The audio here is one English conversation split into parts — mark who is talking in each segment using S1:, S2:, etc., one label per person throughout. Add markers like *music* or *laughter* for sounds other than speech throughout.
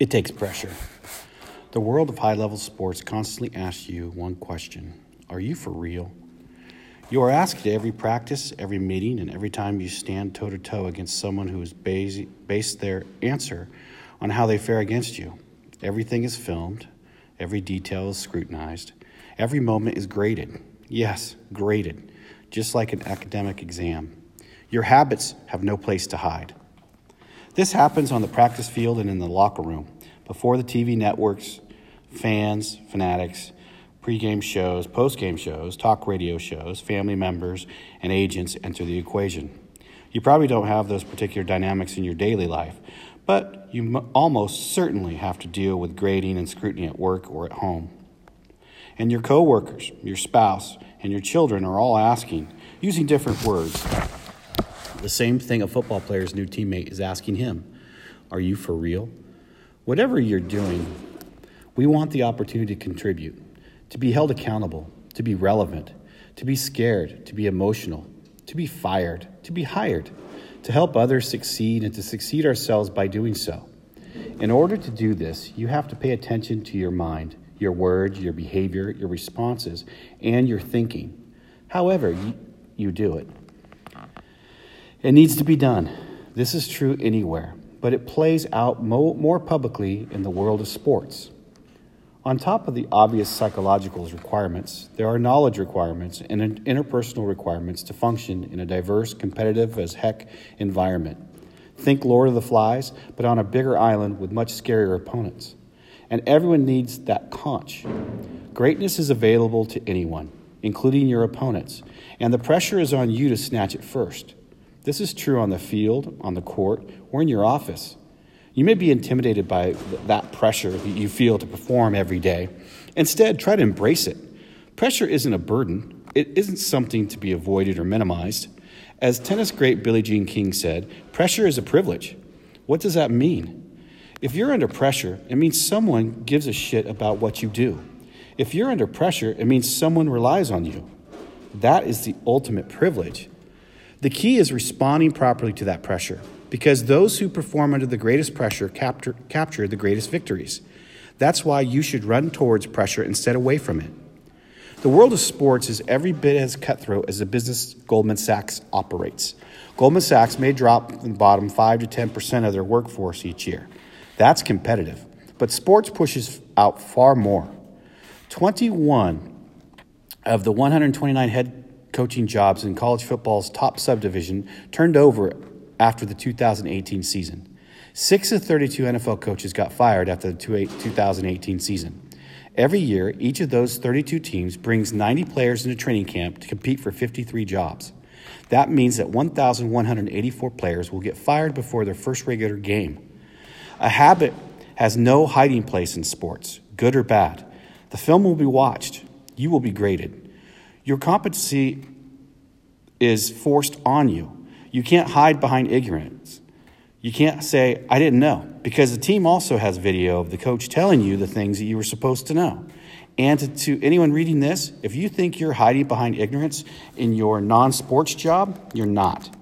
S1: It takes pressure. The world of high level sports constantly asks you one question Are you for real? You are asked at every practice, every meeting, and every time you stand toe to toe against someone who has based their answer on how they fare against you. Everything is filmed, every detail is scrutinized, every moment is graded. Yes, graded, just like an academic exam. Your habits have no place to hide. This happens on the practice field and in the locker room, before the TV networks, fans, fanatics, pregame shows, postgame shows, talk radio shows, family members, and agents enter the equation. You probably don't have those particular dynamics in your daily life, but you almost certainly have to deal with grading and scrutiny at work or at home. And your coworkers, your spouse, and your children are all asking, using different words, the same thing a football player's new teammate is asking him Are you for real? Whatever you're doing, we want the opportunity to contribute, to be held accountable, to be relevant, to be scared, to be emotional, to be fired, to be hired, to help others succeed, and to succeed ourselves by doing so. In order to do this, you have to pay attention to your mind, your words, your behavior, your responses, and your thinking. However, you, you do it. It needs to be done. This is true anywhere, but it plays out mo- more publicly in the world of sports. On top of the obvious psychological requirements, there are knowledge requirements and interpersonal requirements to function in a diverse, competitive as heck environment. Think Lord of the Flies, but on a bigger island with much scarier opponents. And everyone needs that conch. Greatness is available to anyone, including your opponents, and the pressure is on you to snatch it first. This is true on the field, on the court, or in your office. You may be intimidated by that pressure that you feel to perform every day. Instead, try to embrace it. Pressure isn't a burden, it isn't something to be avoided or minimized. As tennis great Billie Jean King said, pressure is a privilege. What does that mean? If you're under pressure, it means someone gives a shit about what you do. If you're under pressure, it means someone relies on you. That is the ultimate privilege. The key is responding properly to that pressure, because those who perform under the greatest pressure capture, capture the greatest victories. That's why you should run towards pressure instead away from it. The world of sports is every bit as cutthroat as the business Goldman Sachs operates. Goldman Sachs may drop the bottom 5 to 10% of their workforce each year. That's competitive. But sports pushes out far more. 21 of the 129 head coaching jobs in college football's top subdivision turned over after the 2018 season. Six of 32 NFL coaches got fired after the 2018 season. Every year, each of those 32 teams brings 90 players into training camp to compete for 53 jobs. That means that 1,184 players will get fired before their first regular game. A habit has no hiding place in sports, good or bad. The film will be watched. You will be graded. Your competency is forced on you. You can't hide behind ignorance. You can't say, I didn't know, because the team also has video of the coach telling you the things that you were supposed to know. And to, to anyone reading this, if you think you're hiding behind ignorance in your non sports job, you're not.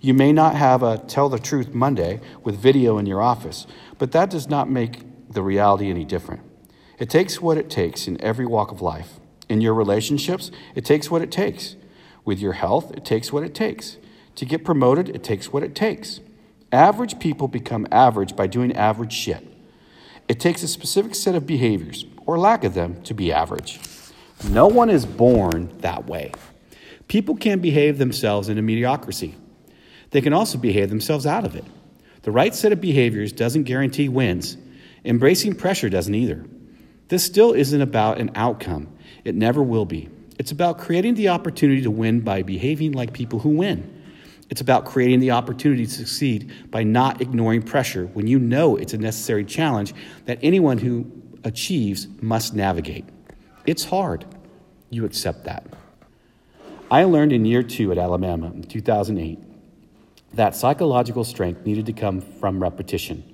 S1: You may not have a Tell the Truth Monday with video in your office, but that does not make the reality any different. It takes what it takes in every walk of life. In your relationships, it takes what it takes. With your health, it takes what it takes. To get promoted, it takes what it takes. Average people become average by doing average shit. It takes a specific set of behaviors, or lack of them, to be average. No one is born that way. People can behave themselves into mediocrity. They can also behave themselves out of it. The right set of behaviors doesn't guarantee wins. Embracing pressure doesn't either. This still isn't about an outcome, it never will be. It's about creating the opportunity to win by behaving like people who win. It's about creating the opportunity to succeed by not ignoring pressure when you know it's a necessary challenge that anyone who achieves must navigate. It's hard. You accept that. I learned in year two at Alabama in 2008 that psychological strength needed to come from repetition.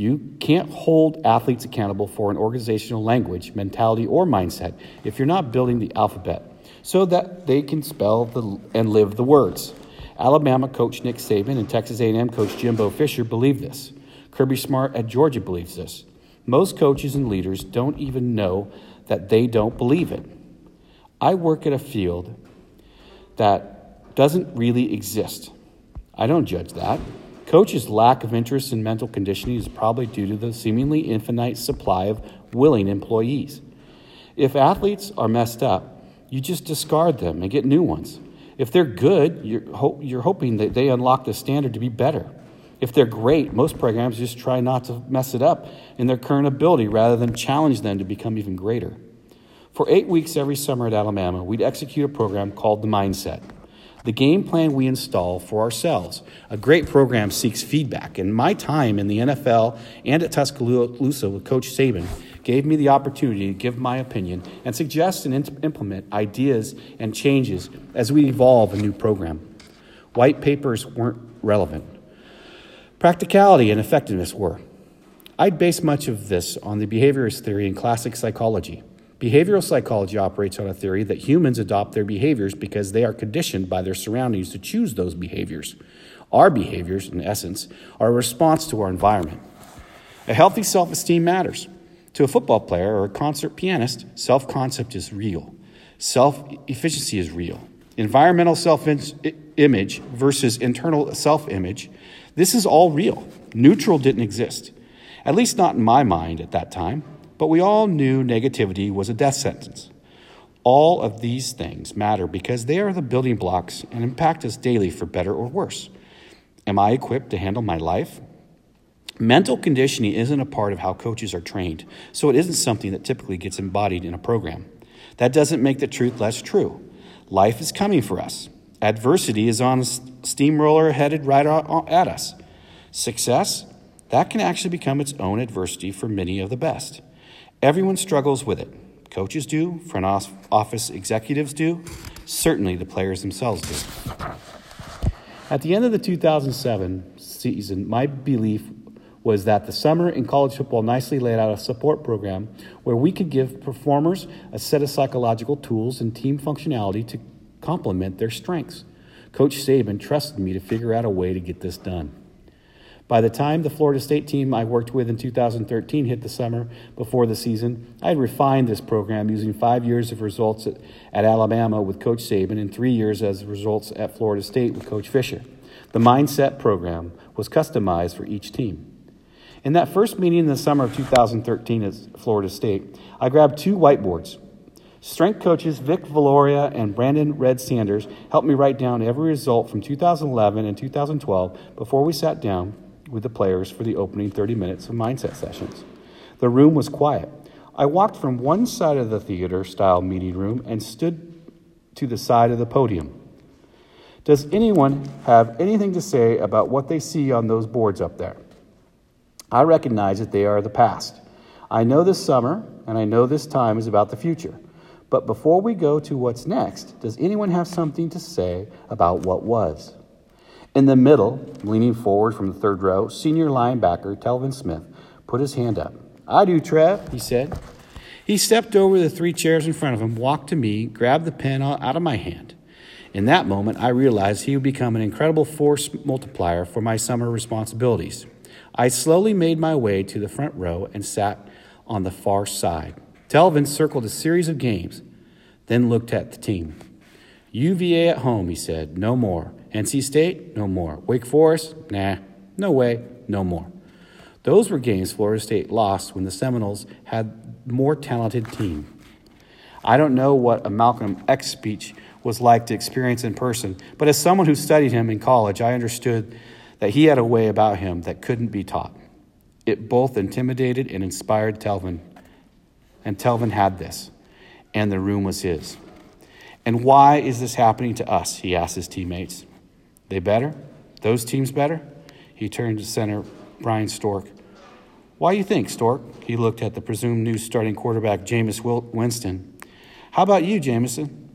S1: You can't hold athletes accountable for an organizational language, mentality, or mindset if you're not building the alphabet so that they can spell the, and live the words. Alabama coach Nick Saban and Texas A&M coach Jimbo Fisher believe this. Kirby Smart at Georgia believes this. Most coaches and leaders don't even know that they don't believe it. I work at a field that doesn't really exist. I don't judge that. Coaches' lack of interest in mental conditioning is probably due to the seemingly infinite supply of willing employees. If athletes are messed up, you just discard them and get new ones. If they're good, you're, ho- you're hoping that they unlock the standard to be better. If they're great, most programs just try not to mess it up in their current ability rather than challenge them to become even greater. For eight weeks every summer at Alabama, we'd execute a program called The Mindset. The game plan we install for ourselves. A great program seeks feedback, and my time in the NFL and at Tuscaloosa with Coach Saban gave me the opportunity to give my opinion and suggest and implement ideas and changes as we evolve a new program. White papers weren't relevant. Practicality and effectiveness were. I'd base much of this on the behaviorist theory in classic psychology. Behavioral psychology operates on a theory that humans adopt their behaviors because they are conditioned by their surroundings to choose those behaviors. Our behaviors, in essence, are a response to our environment. A healthy self esteem matters. To a football player or a concert pianist, self concept is real, self efficiency is real. Environmental self image versus internal self image, this is all real. Neutral didn't exist, at least not in my mind at that time. But we all knew negativity was a death sentence. All of these things matter because they are the building blocks and impact us daily for better or worse. Am I equipped to handle my life? Mental conditioning isn't a part of how coaches are trained, so it isn't something that typically gets embodied in a program. That doesn't make the truth less true. Life is coming for us. Adversity is on a steamroller headed right at us. Success, that can actually become its own adversity for many of the best. Everyone struggles with it. Coaches do, front office executives do, certainly the players themselves do. At the end of the 2007 season, my belief was that the summer in college football nicely laid out a support program where we could give performers a set of psychological tools and team functionality to complement their strengths. Coach Saban trusted me to figure out a way to get this done. By the time the Florida State team I worked with in 2013 hit the summer before the season, I had refined this program using five years of results at, at Alabama with Coach Saban and three years as results at Florida State with Coach Fisher. The Mindset program was customized for each team. In that first meeting in the summer of 2013 at Florida State, I grabbed two whiteboards. Strength coaches Vic Viloria and Brandon Red Sanders helped me write down every result from 2011 and 2012 before we sat down with the players for the opening 30 minutes of mindset sessions. The room was quiet. I walked from one side of the theater style meeting room and stood to the side of the podium. Does anyone have anything to say about what they see on those boards up there? I recognize that they are the past. I know this summer and I know this time is about the future. But before we go to what's next, does anyone have something to say about what was? In the middle, leaning forward from the third row, senior linebacker Telvin Smith put his hand up. I do, Trev, he said. He stepped over the three chairs in front of him, walked to me, grabbed the pen out of my hand. In that moment, I realized he would become an incredible force multiplier for my summer responsibilities. I slowly made my way to the front row and sat on the far side. Telvin circled a series of games, then looked at the team. UVA at home, he said, no more. NC State, no more. Wake Forest, nah, no way, no more. Those were games Florida State lost when the Seminoles had more talented team. I don't know what a Malcolm X speech was like to experience in person, but as someone who studied him in college, I understood that he had a way about him that couldn't be taught. It both intimidated and inspired Telvin, and Telvin had this, and the room was his. And why is this happening to us? He asked his teammates. They better? Those teams better? He turned to center Bryan Stork. Why you think, Stork? He looked at the presumed new starting quarterback, Jameis Winston. How about you, Jamison?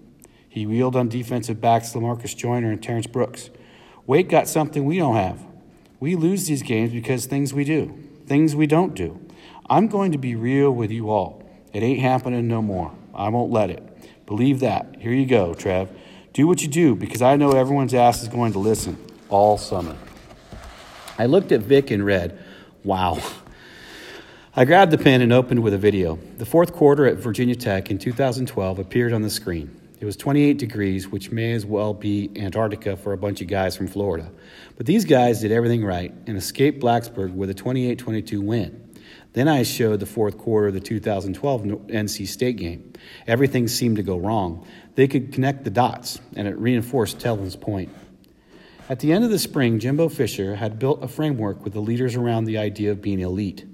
S1: He wheeled on defensive backs Lamarcus Joyner and Terrence Brooks. Wake got something we don't have. We lose these games because things we do, things we don't do. I'm going to be real with you all. It ain't happening no more. I won't let it. Believe that. Here you go, Trev. Do what you do because I know everyone's ass is going to listen all summer. I looked at Vic and read, Wow. I grabbed the pen and opened with a video. The fourth quarter at Virginia Tech in 2012 appeared on the screen. It was 28 degrees, which may as well be Antarctica for a bunch of guys from Florida. But these guys did everything right and escaped Blacksburg with a 28 22 win. Then I showed the fourth quarter of the 2012 NC State game. Everything seemed to go wrong. They could connect the dots, and it reinforced Telvin's point. At the end of the spring, Jimbo Fisher had built a framework with the leaders around the idea of being elite.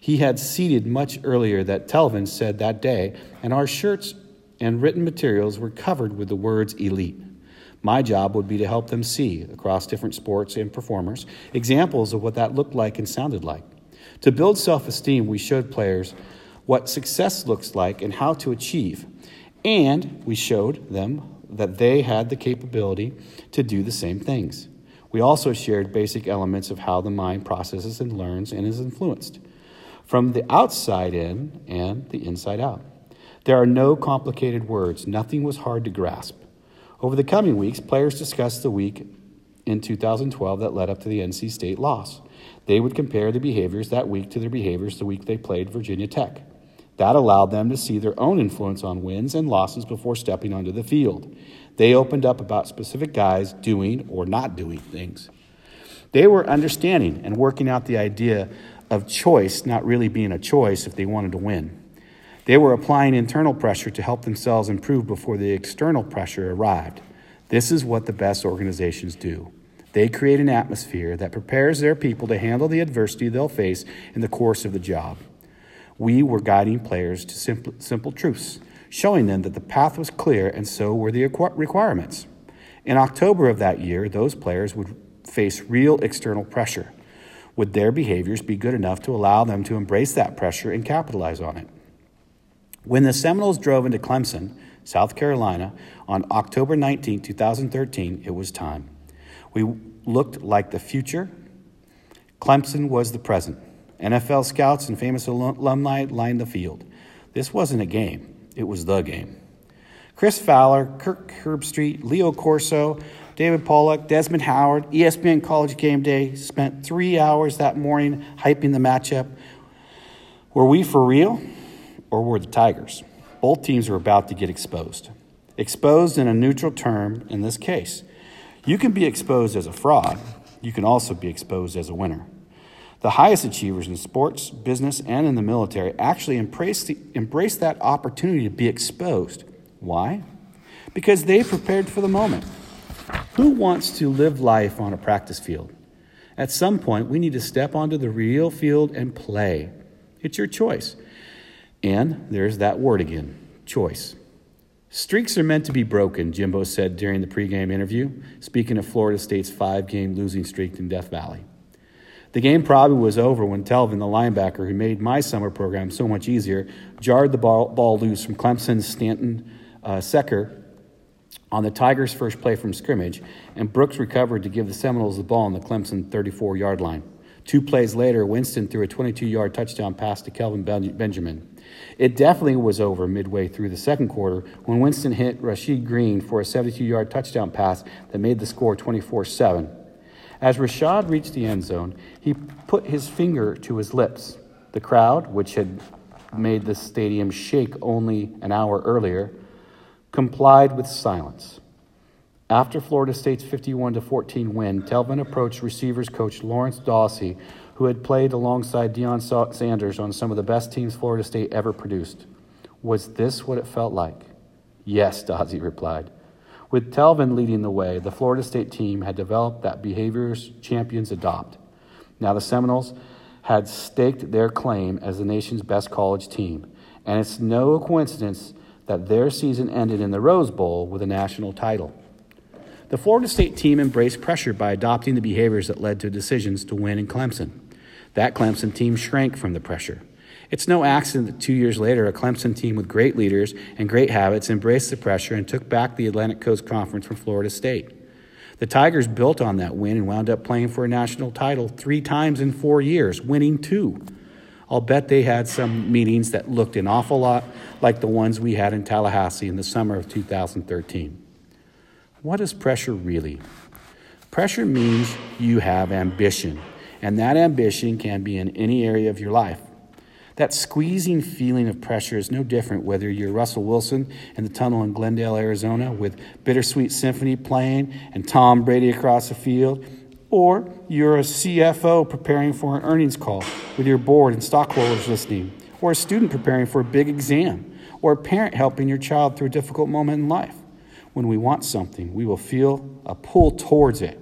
S1: He had seeded much earlier that Telvin said that day, and our shirts and written materials were covered with the words elite. My job would be to help them see, across different sports and performers, examples of what that looked like and sounded like. To build self esteem, we showed players what success looks like and how to achieve. And we showed them that they had the capability to do the same things. We also shared basic elements of how the mind processes and learns and is influenced from the outside in and the inside out. There are no complicated words, nothing was hard to grasp. Over the coming weeks, players discussed the week in 2012 that led up to the NC State loss. They would compare the behaviors that week to their behaviors the week they played Virginia Tech. That allowed them to see their own influence on wins and losses before stepping onto the field. They opened up about specific guys doing or not doing things. They were understanding and working out the idea of choice not really being a choice if they wanted to win. They were applying internal pressure to help themselves improve before the external pressure arrived. This is what the best organizations do. They create an atmosphere that prepares their people to handle the adversity they'll face in the course of the job. We were guiding players to simple, simple truths, showing them that the path was clear and so were the requirements. In October of that year, those players would face real external pressure. Would their behaviors be good enough to allow them to embrace that pressure and capitalize on it? When the Seminoles drove into Clemson, South Carolina, on October 19, 2013, it was time. We looked like the future. Clemson was the present. NFL scouts and famous alumni lined the field. This wasn't a game, it was the game. Chris Fowler, Kirk Herbstreit, Lee Corso, David Pollack, Desmond Howard, ESPN College Game Day spent three hours that morning hyping the matchup. Were we for real or were the Tigers? Both teams are about to get exposed. Exposed in a neutral term in this case. You can be exposed as a fraud, you can also be exposed as a winner. The highest achievers in sports, business, and in the military actually embrace, the, embrace that opportunity to be exposed. Why? Because they prepared for the moment. Who wants to live life on a practice field? At some point, we need to step onto the real field and play. It's your choice. And there's that word again choice. Streaks are meant to be broken, Jimbo said during the pregame interview, speaking of Florida State's five game losing streak in Death Valley. The game probably was over when Telvin, the linebacker who made my summer program so much easier, jarred the ball, ball loose from Clemson's Stanton uh, Secker on the Tigers' first play from scrimmage, and Brooks recovered to give the Seminoles the ball on the Clemson 34 yard line. Two plays later, Winston threw a 22 yard touchdown pass to Kelvin Benjamin. It definitely was over midway through the second quarter when Winston hit Rashad Greene for a 72 yard touchdown pass that made the score 24 7. As Rashad reached the end zone, he put his finger to his lips. The crowd, which had made the stadium shake only an hour earlier, complied with silence. After Florida State's 51 14 win, Telvin approached receivers coach Lawrence Dawsey, who had played alongside Deion Sanders on some of the best teams Florida State ever produced. Was this what it felt like? Yes, *laughs* Dawsey replied. With Telvin leading the way, the Florida State team had developed that behaviors champions adopt. Now the Seminoles had staked their claim as the nation's best college team, and it's no coincidence that their season ended in the Rose Bowl with a national title. The Florida State team embraced pressure by adopting the behaviors that led to decisions to win in Clemson. That Clemson team shrank from the pressure. It's no accident that two years later, a Clemson team with great leaders and great habits embraced the pressure and took back the Atlantic Coast Conference from Florida State. The Tigers built on that win and wound up playing for a national title three times in four years, winning two. I'll bet they had some meetings that looked an awful lot like the ones we had in Tallahassee in the summer of 2013. What is pressure really? Pressure means you have ambition and that ambition can be in any area of your life. That squeezing feeling of pressure is no different whether you're Russell Wilson in the tunnel in Glendale, Arizona, with Bittersweet Symphony playing and Tom Brady across the field, or you're a CFO preparing for an earnings call with your board and stockholders listening, or a student preparing for a big exam, or a parent helping your child through a difficult moment in life. When we want something, we will feel a pull towards it.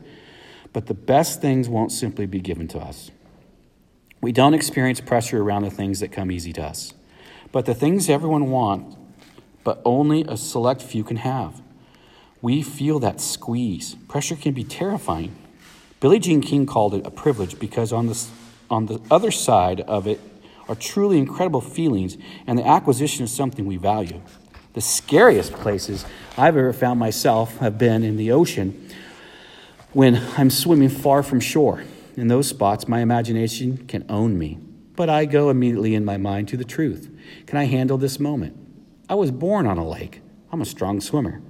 S1: But the best things won't simply be given to us. We don't experience pressure around the things that come easy to us. But the things everyone wants, but only a select few can have. We feel that squeeze. Pressure can be terrifying. Billie Jean King called it a privilege because on the, on the other side of it are truly incredible feelings and the acquisition of something we value. The scariest places I've ever found myself have been in the ocean when I'm swimming far from shore. In those spots, my imagination can own me, but I go immediately in my mind to the truth. Can I handle this moment? I was born on a lake. I'm a strong swimmer.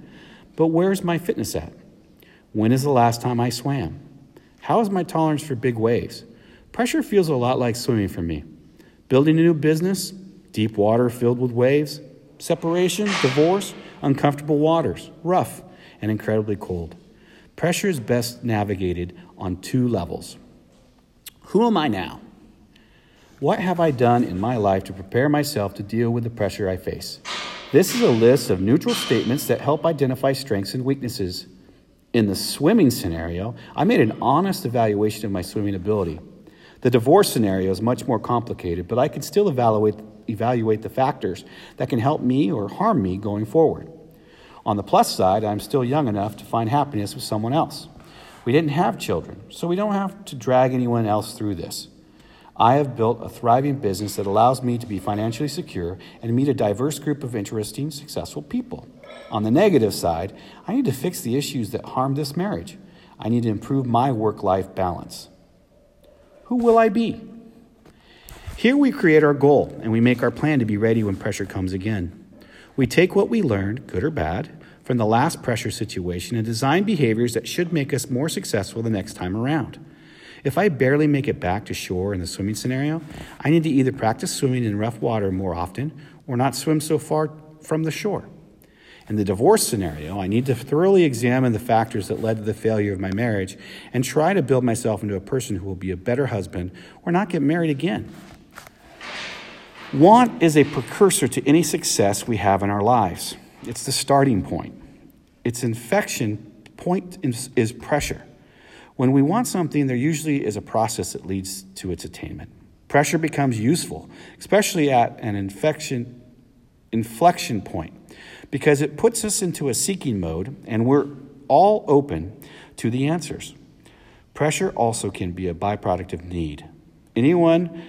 S1: But where's my fitness at? When is the last time I swam? How is my tolerance for big waves? Pressure feels a lot like swimming for me. Building a new business, deep water filled with waves, separation, divorce, uncomfortable waters, rough, and incredibly cold. Pressure is best navigated on two levels. Who am I now? What have I done in my life to prepare myself to deal with the pressure I face? This is a list of neutral statements that help identify strengths and weaknesses. In the swimming scenario, I made an honest evaluation of my swimming ability. The divorce scenario is much more complicated, but I can still evaluate, evaluate the factors that can help me or harm me going forward. On the plus side, I'm still young enough to find happiness with someone else. We didn't have children, so we don't have to drag anyone else through this. I have built a thriving business that allows me to be financially secure and meet a diverse group of interesting, successful people. On the negative side, I need to fix the issues that harm this marriage. I need to improve my work life balance. Who will I be? Here we create our goal and we make our plan to be ready when pressure comes again. We take what we learned, good or bad, from the last pressure situation and design behaviors that should make us more successful the next time around. If I barely make it back to shore in the swimming scenario, I need to either practice swimming in rough water more often or not swim so far from the shore. In the divorce scenario, I need to thoroughly examine the factors that led to the failure of my marriage and try to build myself into a person who will be a better husband or not get married again. Want is a precursor to any success we have in our lives. It's the starting point. Its infection point is, pressure. When we want something, there usually is a process that leads to its attainment. Pressure becomes useful, especially at an infection inflection point because it puts us into a seeking mode and we're all open to the answers. Pressure also can be a byproduct of need. Anyone,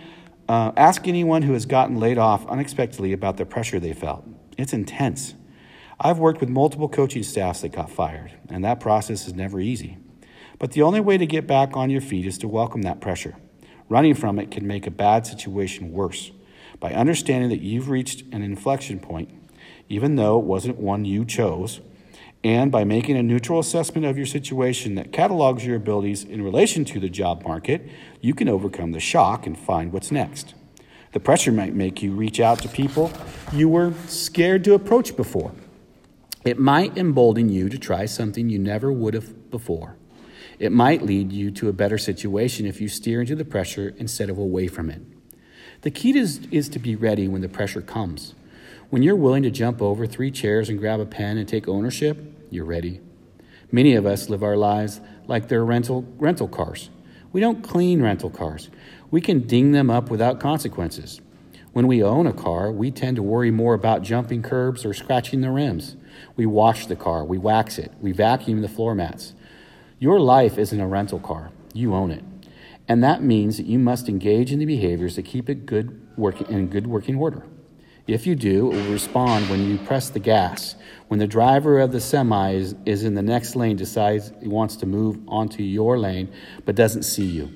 S1: uh, ask anyone who has gotten laid off unexpectedly about the pressure they felt. It's intense. I've worked with multiple coaching staffs that got fired, and that process is never easy. But the only way to get back on your feet is to welcome that pressure. Running from it can make a bad situation worse. By understanding that you've reached an inflection point, even though it wasn't one you chose, and by making a neutral assessment of your situation that catalogs your abilities in relation to the job market, you can overcome the shock and find what's next. The pressure might make you reach out to people you were scared to approach before. It might embolden you to try something you never would have before. It might lead you to a better situation if you steer into the pressure instead of away from it. The key is, is to be ready when the pressure comes. When you're willing to jump over three chairs and grab a pen and take ownership, you're ready. Many of us live our lives like they're rental, rental cars. We don't clean rental cars. We can ding them up without consequences. When we own a car, we tend to worry more about jumping curbs or scratching the rims. We wash the car, we wax it, we vacuum the floor mats. Your life isn't a rental car, you own it. And that means that you must engage in the behaviors that keep it good working in good working order. If you do, it will respond when you press the gas. When the driver of the semi is, is in the next lane, decides he wants to move onto your lane but doesn't see you.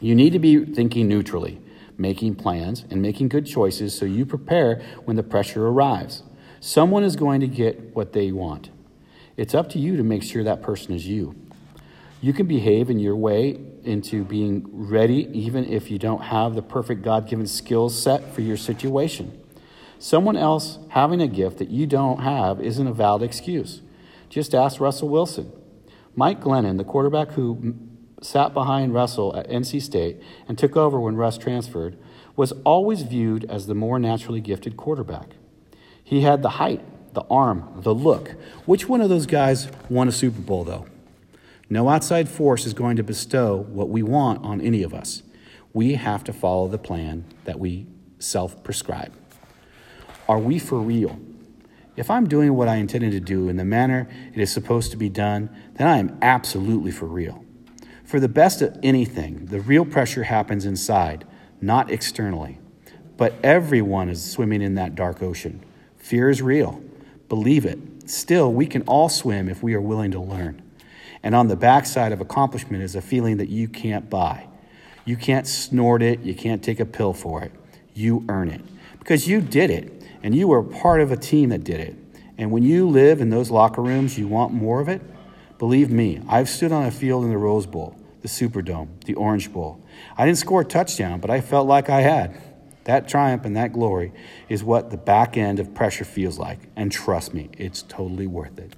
S1: You need to be thinking neutrally, making plans, and making good choices so you prepare when the pressure arrives. Someone is going to get what they want. It's up to you to make sure that person is you. You can behave in your way into being ready, even if you don't have the perfect God given skill set for your situation. Someone else having a gift that you don't have isn't a valid excuse. Just ask Russell Wilson. Mike Glennon, the quarterback who sat behind Russell at NC State and took over when Russ transferred, was always viewed as the more naturally gifted quarterback. He had the height, the arm, the look. Which one of those guys won a Super Bowl, though? No outside force is going to bestow what we want on any of us. We have to follow the plan that we self prescribe. Are we for real? If I'm doing what I intended to do in the manner it is supposed to be done, then I am absolutely for real. For the best of anything, the real pressure happens inside, not externally. But everyone is swimming in that dark ocean. Fear is real. Believe it. Still, we can all swim if we are willing to learn. And on the backside of accomplishment is a feeling that you can't buy. You can't snort it, you can't take a pill for it. You earn it because you did it and you were part of a team that did it. And when you live in those locker rooms, you want more of it. Believe me, I've stood on a field in the Rose Bowl, the Superdome, the Orange Bowl. I didn't score a touchdown, but I felt like I had. That triumph and that glory is what the back end of pressure feels like. And trust me, it's totally worth it.